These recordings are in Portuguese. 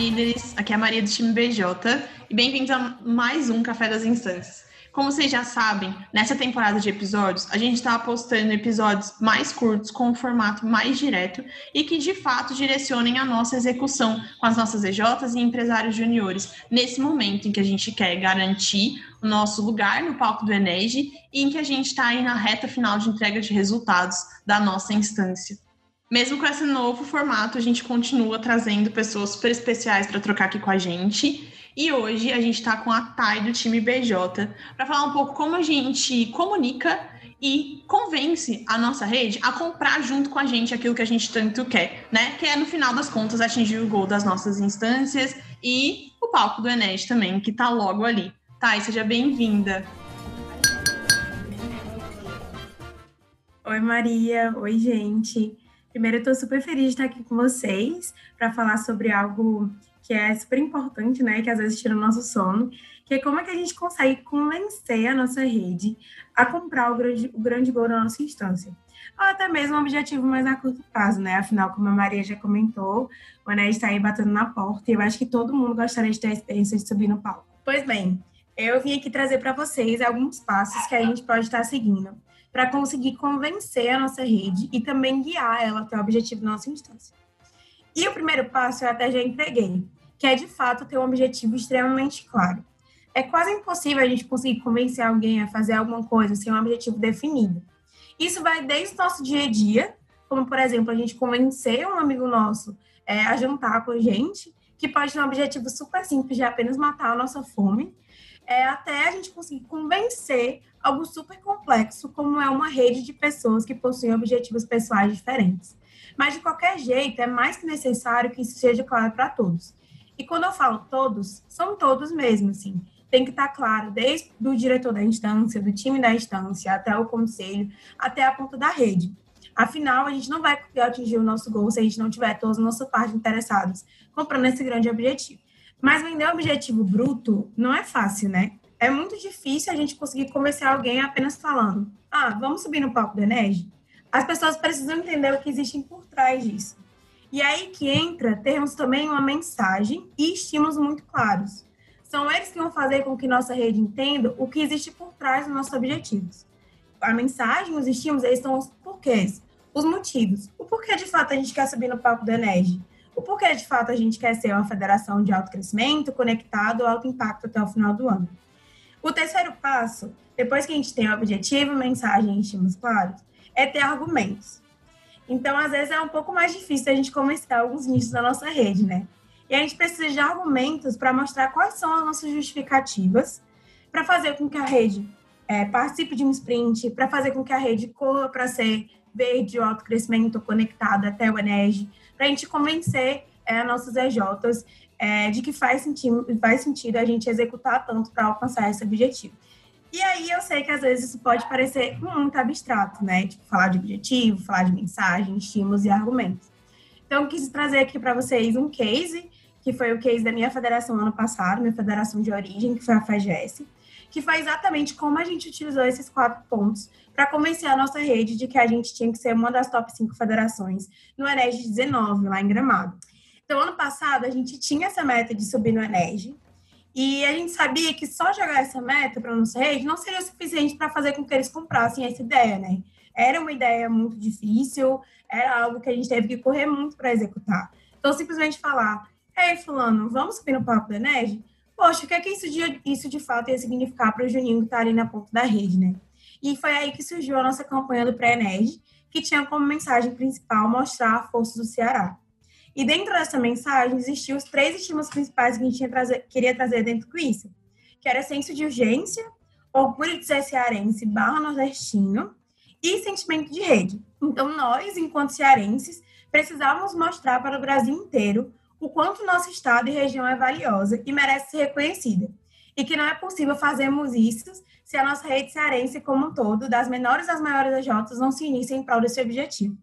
Líderes. Aqui é a Maria do time BJ e bem-vindos a mais um Café das Instâncias. Como vocês já sabem, nessa temporada de episódios, a gente está apostando episódios mais curtos, com um formato mais direto e que de fato direcionem a nossa execução com as nossas EJs e empresários juniores, nesse momento em que a gente quer garantir o nosso lugar no palco do Enege e em que a gente está aí na reta final de entrega de resultados da nossa instância. Mesmo com esse novo formato, a gente continua trazendo pessoas super especiais para trocar aqui com a gente. E hoje a gente está com a Thay do time BJ para falar um pouco como a gente comunica e convence a nossa rede a comprar junto com a gente aquilo que a gente tanto quer, né? Que é, no final das contas, atingir o gol das nossas instâncias e o palco do Enes também, que está logo ali. Thay, seja bem-vinda. Oi, Maria. Oi, gente. Primeiro, eu estou super feliz de estar aqui com vocês para falar sobre algo que é super importante, né? Que às vezes tira o nosso sono, que é como é que a gente consegue convencer a nossa rede a comprar o grande, o grande gol da nossa instância. Ou até mesmo um objetivo mais a curto prazo, né? Afinal, como a Maria já comentou, o Enéas está aí batendo na porta e eu acho que todo mundo gostaria de ter a experiência de subir no palco. Pois bem, eu vim aqui trazer para vocês alguns passos que a gente pode estar seguindo para conseguir convencer a nossa rede e também guiar ela até o objetivo da nossa instância. E o primeiro passo eu até já entreguei, que é de fato ter um objetivo extremamente claro. É quase impossível a gente conseguir convencer alguém a fazer alguma coisa sem um objetivo definido. Isso vai desde o nosso dia a dia, como por exemplo, a gente convencer um amigo nosso é, a jantar com a gente, que pode ter um objetivo super simples de apenas matar a nossa fome, é, até a gente conseguir convencer algo super complexo, como é uma rede de pessoas que possuem objetivos pessoais diferentes. Mas, de qualquer jeito, é mais que necessário que isso seja claro para todos. E quando eu falo todos, são todos mesmo, assim. Tem que estar tá claro, desde o diretor da instância, do time da instância, até o conselho, até a ponta da rede. Afinal, a gente não vai atingir o nosso gol se a gente não tiver todos os nossos partes interessados comprando esse grande objetivo. Mas vender objetivo bruto não é fácil, né? é muito difícil a gente conseguir convencer alguém apenas falando: ah, vamos subir no palco do Enege. As pessoas precisam entender o que existe por trás disso. E aí que entra termos também uma mensagem e estímulos muito claros. São eles que vão fazer com que nossa rede entenda o que existe por trás dos nossos objetivos. A mensagem, os estímulos, eles são os porquês, os motivos. O porquê de fato a gente quer subir no palco do Enege. O porquê de fato a gente quer ser uma federação de alto crescimento, conectado, alto impacto até o final do ano. O terceiro passo, depois que a gente tem o objetivo, mensagem e estímulos claros, é ter argumentos. Então, às vezes, é um pouco mais difícil a gente convencer alguns nichos da nossa rede, né? E a gente precisa de argumentos para mostrar quais são as nossas justificativas para fazer com que a rede é, participe de um sprint, para fazer com que a rede corra para ser verde, o alto crescimento conectado até o Enege, para a gente convencer é, nossas EJs é, de que faz sentido, faz sentido a gente executar tanto para alcançar esse objetivo. E aí eu sei que às vezes isso pode parecer muito abstrato, né? Tipo, falar de objetivo, falar de mensagem, estímulos e argumentos. Então, eu quis trazer aqui para vocês um case, que foi o case da minha federação ano passado, minha federação de origem, que foi a FEGES, que foi exatamente como a gente utilizou esses quatro pontos para convencer a nossa rede de que a gente tinha que ser uma das top 5 federações no Enes 19, lá em Gramado. Então, ano passado, a gente tinha essa meta de subir no Energy. E a gente sabia que só jogar essa meta para nossa rede não seria suficiente para fazer com que eles comprassem essa ideia, né? Era uma ideia muito difícil, era algo que a gente teve que correr muito para executar. Então, simplesmente falar, ei, fulano, vamos subir no palco do Energy? Poxa, o que é que isso de, isso de fato ia significar para o Juninho que está ali na ponta da rede, né? E foi aí que surgiu a nossa campanha do Pré-Energy, que tinha como mensagem principal mostrar a força do Ceará. E dentro dessa mensagem existiam os três estímulos principais que a gente trazer, queria trazer dentro do isso, que era senso de urgência, orgulho de ser cearense barra nordestino e sentimento de rede. Então, nós, enquanto cearenses, precisávamos mostrar para o Brasil inteiro o quanto nosso estado e região é valiosa e merece ser reconhecida. E que não é possível fazermos isso se a nossa rede cearense como um todo, das menores às maiores AJs, não se inicia em prol desse objetivo.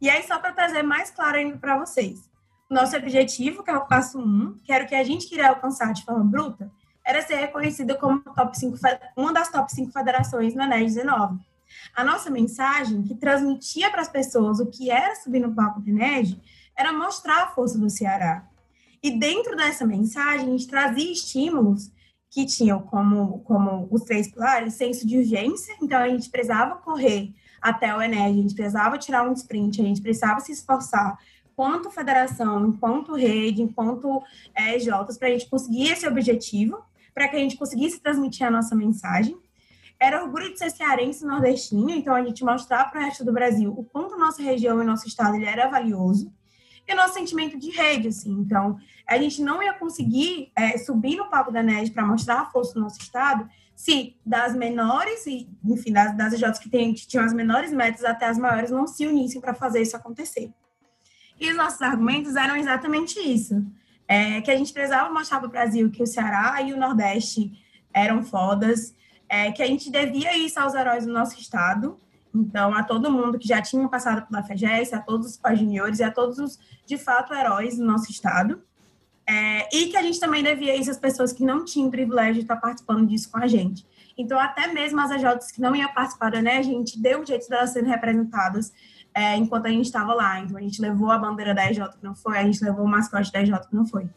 E aí, só para trazer mais claro ainda para vocês, nosso objetivo, que é o passo 1, um, que era o que a gente queria alcançar de forma bruta, era ser reconhecida como top 5, uma das top 5 federações no ANES 19. A nossa mensagem, que transmitia para as pessoas o que era subir no palco do ENED, era mostrar a força do Ceará. E dentro dessa mensagem, a gente trazia estímulos que tinham como, como os três pilares, senso de urgência, então a gente precisava correr até o Enem, a gente precisava tirar um sprint, a gente precisava se esforçar, quanto federação, enquanto rede, enquanto é, Jotas, para a gente conseguir esse objetivo, para que a gente conseguisse transmitir a nossa mensagem. Era orgulho de ser cearense nordestino, então a gente mostrar para o resto do Brasil o quanto nossa região e nosso estado ele era valioso e nosso sentimento de rede, assim. Então, a gente não ia conseguir é, subir no papo da NED para mostrar a força do nosso estado se das menores, e, enfim, das, das EJs que, tem, tinham as menores metas até as maiores não se unissem para fazer isso acontecer. E os nossos argumentos eram exatamente isso. É, que a gente precisava mostrar para o Brasil que o Ceará e o Nordeste eram fodas, é, que a gente devia isso aos heróis do nosso estado, então, a todo mundo que já tinha passado pela FEGES, a todos os pós juniores e a todos os, de fato, heróis do nosso estado. É, e que a gente também devia isso às pessoas que não tinham privilégio de estar participando disso com a gente. Então, até mesmo as AJs que não iam participar né, a gente deu um jeito delas serem representadas é, enquanto a gente estava lá. Então, a gente levou a bandeira da EJ que não foi, a gente levou o mascote da EJ que não foi.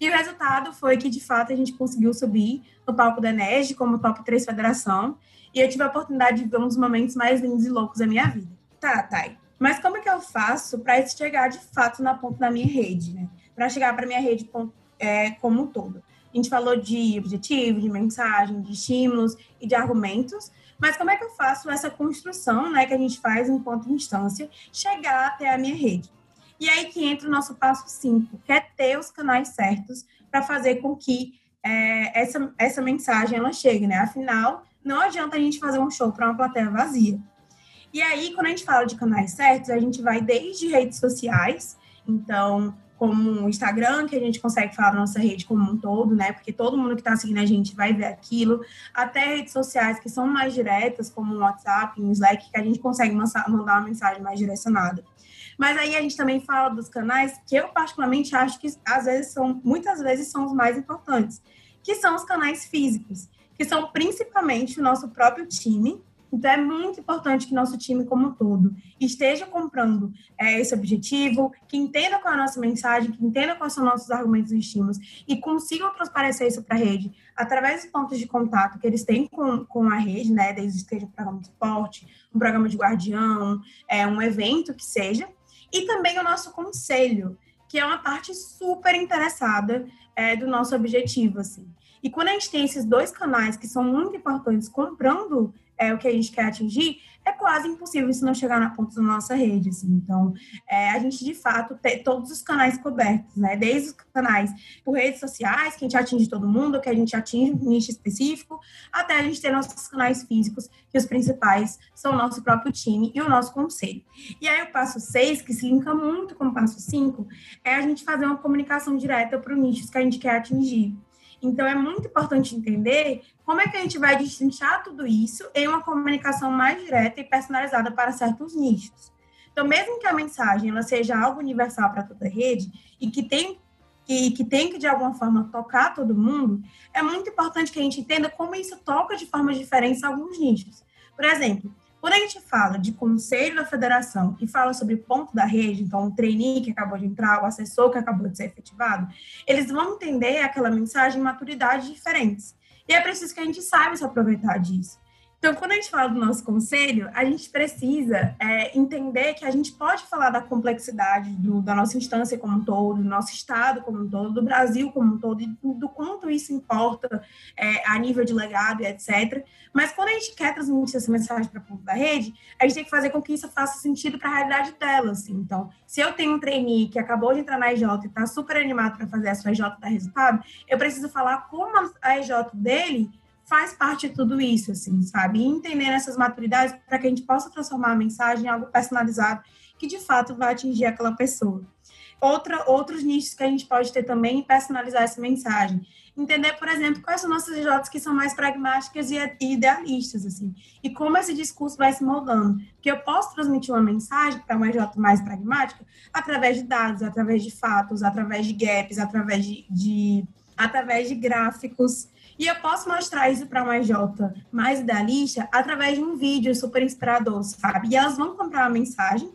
E o resultado foi que, de fato, a gente conseguiu subir no palco da ENERG como top 3 federação e eu tive a oportunidade de ver um dos momentos mais lindos e loucos da minha vida. Tá, Thay. Mas como é que eu faço para chegar de fato na ponta da minha rede, né? Para chegar para minha rede é, como um todo. A gente falou de objetivo, de mensagem, de estímulos e de argumentos, mas como é que eu faço essa construção, né, que a gente faz enquanto instância, chegar até a minha rede? E aí que entra o nosso passo 5, que é ter os canais certos para fazer com que é, essa, essa mensagem ela chegue, né? Afinal, não adianta a gente fazer um show para uma plateia vazia. E aí, quando a gente fala de canais certos, a gente vai desde redes sociais, então, como o Instagram, que a gente consegue falar da nossa rede como um todo, né? Porque todo mundo que está seguindo a gente vai ver aquilo, até redes sociais que são mais diretas, como o WhatsApp, o Slack, que a gente consegue mandar uma mensagem mais direcionada. Mas aí a gente também fala dos canais que eu particularmente acho que às vezes são, muitas vezes são os mais importantes, que são os canais físicos que são principalmente o nosso próprio time. Então, é muito importante que nosso time, como um todo, esteja comprando é, esse objetivo, que entenda qual é a nossa mensagem, que entenda quais são nossos argumentos e estímulos e consigam transparecer isso para a rede através dos pontos de contato que eles têm com, com a rede, né? Desde que seja um programa de esporte, um programa de guardião, é, um evento que seja. E também o nosso conselho, que é uma parte super interessada é, do nosso objetivo, assim. E quando a gente tem esses dois canais que são muito importantes comprando é, o que a gente quer atingir, é quase impossível isso não chegar na ponta da nossa rede. Assim. Então, é, a gente de fato tem todos os canais cobertos, né? Desde os canais por redes sociais, que a gente atinge todo mundo, que a gente atinge um nicho específico, até a gente ter nossos canais físicos, que os principais são o nosso próprio time e o nosso conselho. E aí, o passo 6, que se linka muito com o passo 5, é a gente fazer uma comunicação direta para os nichos que a gente quer atingir. Então, é muito importante entender como é que a gente vai destrinchar tudo isso em uma comunicação mais direta e personalizada para certos nichos. Então, mesmo que a mensagem ela seja algo universal para toda a rede e que tem que, que tem que, de alguma forma, tocar todo mundo, é muito importante que a gente entenda como isso toca de forma diferente em alguns nichos. Por exemplo, quando a gente fala de conselho da federação e fala sobre ponto da rede, então o trainee que acabou de entrar, o assessor que acabou de ser efetivado, eles vão entender aquela mensagem em maturidades diferentes. E é preciso que a gente saiba se aproveitar disso. Então, quando a gente fala do nosso conselho, a gente precisa é, entender que a gente pode falar da complexidade do, da nossa instância como um todo, do nosso estado como um todo, do Brasil como um todo, do, do quanto isso importa é, a nível de legado etc. Mas quando a gente quer transmitir essa mensagem para o ponto da rede, a gente tem que fazer com que isso faça sentido para a realidade dela. Assim. Então, se eu tenho um trainee que acabou de entrar na EJ e está super animado para fazer a sua EJ dar resultado, eu preciso falar como a EJ dele faz parte de tudo isso, assim, sabe? E entendendo essas maturidades para que a gente possa transformar a mensagem em algo personalizado que de fato vai atingir aquela pessoa. Outra, outros nichos que a gente pode ter também personalizar essa mensagem. Entender, por exemplo, quais são nossas IJs que são mais pragmáticas e idealistas, assim. E como esse discurso vai se moldando. Porque eu posso transmitir uma mensagem para uma IJ mais pragmática através de dados, através de fatos, através de gaps, através de, de através de gráficos. E eu posso mostrar isso para uma Jota mais idealista através de um vídeo super inspirador, sabe? E elas vão comprar uma mensagem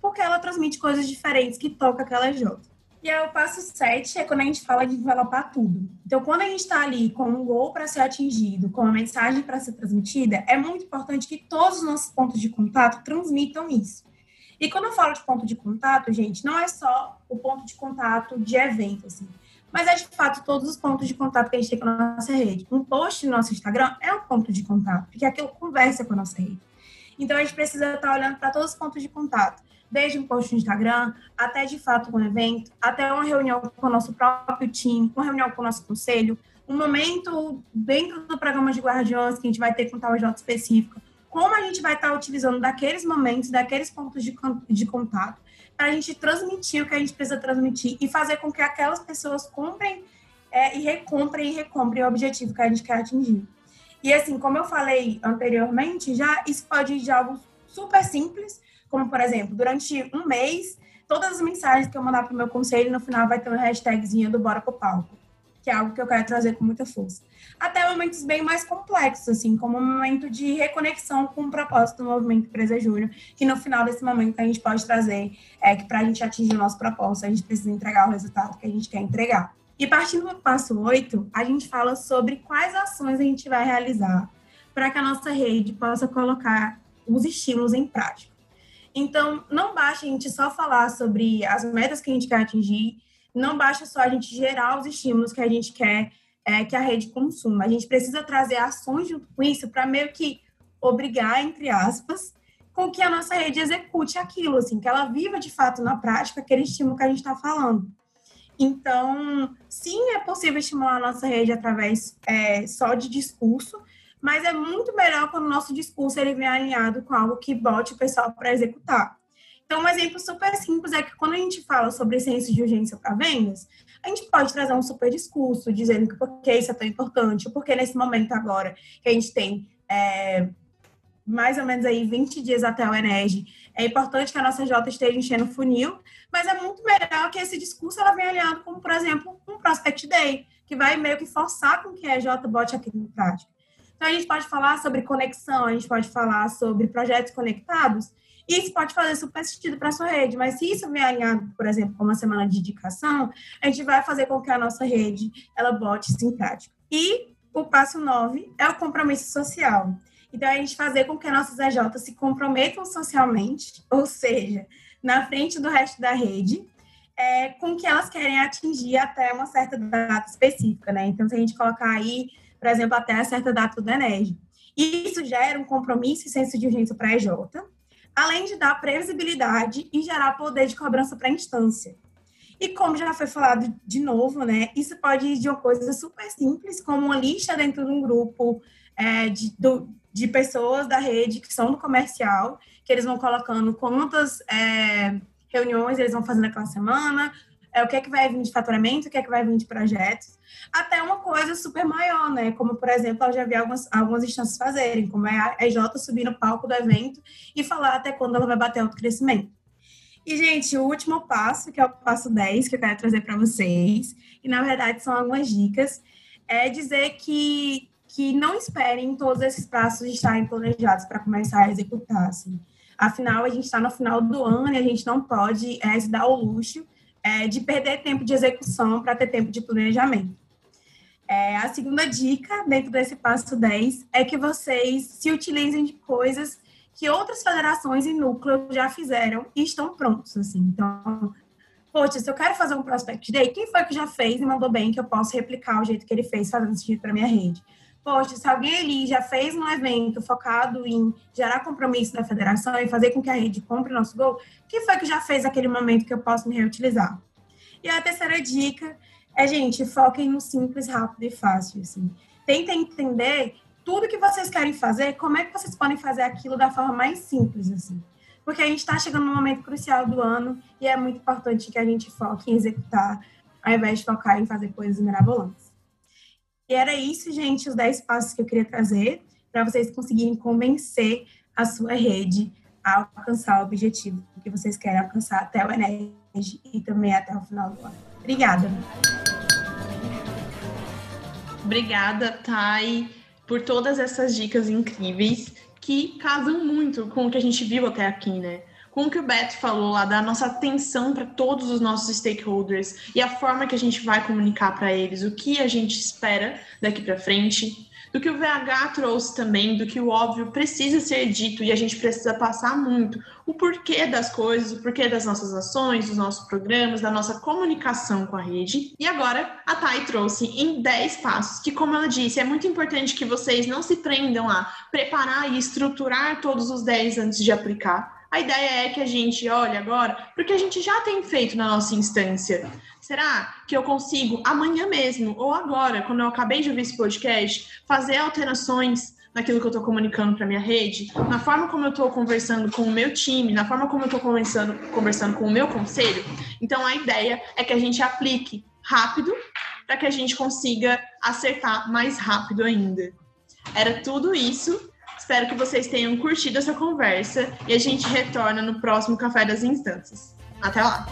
porque ela transmite coisas diferentes que toca aquela Jota. E aí, o passo 7 é quando a gente fala de envelopar tudo. Então, quando a gente está ali com um gol para ser atingido, com uma mensagem para ser transmitida, é muito importante que todos os nossos pontos de contato transmitam isso. E quando eu falo de ponto de contato, gente, não é só o ponto de contato de evento, assim, mas é de fato todos os pontos de contato que a gente tem com a nossa rede. Um post no nosso Instagram é um ponto de contato, porque aquilo conversa com a nossa rede. Então, a gente precisa estar olhando para todos os pontos de contato desde um post no Instagram, até de fato um evento, até uma reunião com o nosso próprio time, uma reunião com o nosso conselho, um momento dentro do programa de guardiões que a gente vai ter com tal J específica, como a gente vai estar utilizando daqueles momentos, daqueles pontos de, de contato, para a gente transmitir o que a gente precisa transmitir e fazer com que aquelas pessoas comprem é, e recomprem e recomprem o objetivo que a gente quer atingir. E assim, como eu falei anteriormente, já isso pode ir de algo super simples, como, por exemplo, durante um mês, todas as mensagens que eu mandar para o meu conselho, no final vai ter uma hashtagzinha do Bora pro Palco, que é algo que eu quero trazer com muita força. Até momentos bem mais complexos, assim, como um momento de reconexão com o propósito do Movimento Empresa Júnior, que no final desse momento a gente pode trazer é, que para a gente atingir o nosso propósito, a gente precisa entregar o resultado que a gente quer entregar. E partindo do passo 8, a gente fala sobre quais ações a gente vai realizar para que a nossa rede possa colocar os estímulos em prática. Então, não basta a gente só falar sobre as metas que a gente quer atingir, não basta só a gente gerar os estímulos que a gente quer é, que a rede consuma. A gente precisa trazer ações junto com isso para meio que obrigar, entre aspas, com que a nossa rede execute aquilo, assim, que ela viva de fato na prática aquele estímulo que a gente está falando. Então, sim, é possível estimular a nossa rede através é, só de discurso, mas é muito melhor quando o nosso discurso ele vem alinhado com algo que bote o pessoal para executar. Então, um exemplo super simples é que quando a gente fala sobre ciência de urgência para vendas, a gente pode trazer um super discurso dizendo que por que isso é tão importante, porque nesse momento agora que a gente tem é, mais ou menos aí 20 dias até o Enege, é importante que a nossa J esteja enchendo funil, mas é muito melhor que esse discurso ela venha alinhado com, por exemplo, um Prospect Day, que vai meio que forçar com que a J bote aquilo em prática. Então, a gente pode falar sobre conexão, a gente pode falar sobre projetos conectados, e isso pode fazer super sentido para a sua rede, mas se isso vier alinhado, por exemplo, com uma semana de indicação, a gente vai fazer com que a nossa rede ela bote isso em prática. E o passo 9 é o compromisso social. Então, a gente fazer com que as nossas EJs se comprometam socialmente, ou seja, na frente do resto da rede, é, com que elas querem atingir até uma certa data específica, né? Então, se a gente colocar aí por exemplo, até a certa data do ENERG. Isso gera um compromisso e senso de urgência para a EJ, além de dar previsibilidade e gerar poder de cobrança para a instância. E como já foi falado de novo, né, isso pode ir de uma coisa super simples, como uma lista dentro de um grupo é, de, do, de pessoas da rede que são do comercial, que eles vão colocando quantas é, reuniões eles vão fazendo aquela semana, é, o que é que vai vir de faturamento, o que é que vai vir de projetos, até uma coisa super maior, né? Como, por exemplo, eu já vi algumas, algumas instâncias fazerem, como é a EJ subir no palco do evento e falar até quando ela vai bater outro crescimento. E, gente, o último passo, que é o passo 10, que eu quero trazer para vocês, e na verdade são algumas dicas, é dizer que, que não esperem todos esses passos estarem planejados para começar a executar. Assim. Afinal, a gente está no final do ano e a gente não pode é, se dar o luxo é, de perder tempo de execução para ter tempo de planejamento. É, a segunda dica, dentro desse passo 10, é que vocês se utilizem de coisas que outras federações e núcleos já fizeram e estão prontos, assim. Então, poxa, se eu quero fazer um Prospect Day, quem foi que já fez e mandou bem que eu posso replicar o jeito que ele fez, fazendo sentido para minha rede? Poxa, se alguém ali já fez um evento focado em gerar compromisso da federação e fazer com que a rede compre nosso gol, quem foi que já fez aquele momento que eu posso me reutilizar? E a terceira dica é, gente, foquem no simples, rápido e fácil, assim. Tentem entender tudo que vocês querem fazer, como é que vocês podem fazer aquilo da forma mais simples, assim. Porque a gente está chegando num momento crucial do ano e é muito importante que a gente foque em executar, ao invés de focar em fazer coisas mirabolantes. E era isso, gente, os 10 passos que eu queria trazer para vocês conseguirem convencer a sua rede a alcançar o objetivo que vocês querem alcançar até o Enem e também até o final do ano. Obrigada. Obrigada, Thay, por todas essas dicas incríveis que casam muito com o que a gente viu até aqui, né? Com o que o Beto falou lá, da nossa atenção para todos os nossos stakeholders e a forma que a gente vai comunicar para eles, o que a gente espera daqui para frente, do que o VH trouxe também, do que o óbvio precisa ser dito e a gente precisa passar muito o porquê das coisas, o porquê das nossas ações, dos nossos programas, da nossa comunicação com a rede. E agora a Thay trouxe em 10 passos, que como ela disse, é muito importante que vocês não se prendam a preparar e estruturar todos os 10 antes de aplicar. A ideia é que a gente olhe agora porque a gente já tem feito na nossa instância. Será que eu consigo amanhã mesmo ou agora, quando eu acabei de ouvir esse podcast, fazer alterações naquilo que eu estou comunicando para minha rede, na forma como eu estou conversando com o meu time, na forma como eu estou conversando, conversando com o meu conselho? Então a ideia é que a gente aplique rápido para que a gente consiga acertar mais rápido ainda. Era tudo isso. Espero que vocês tenham curtido essa conversa e a gente retorna no próximo Café das Instâncias. Até lá!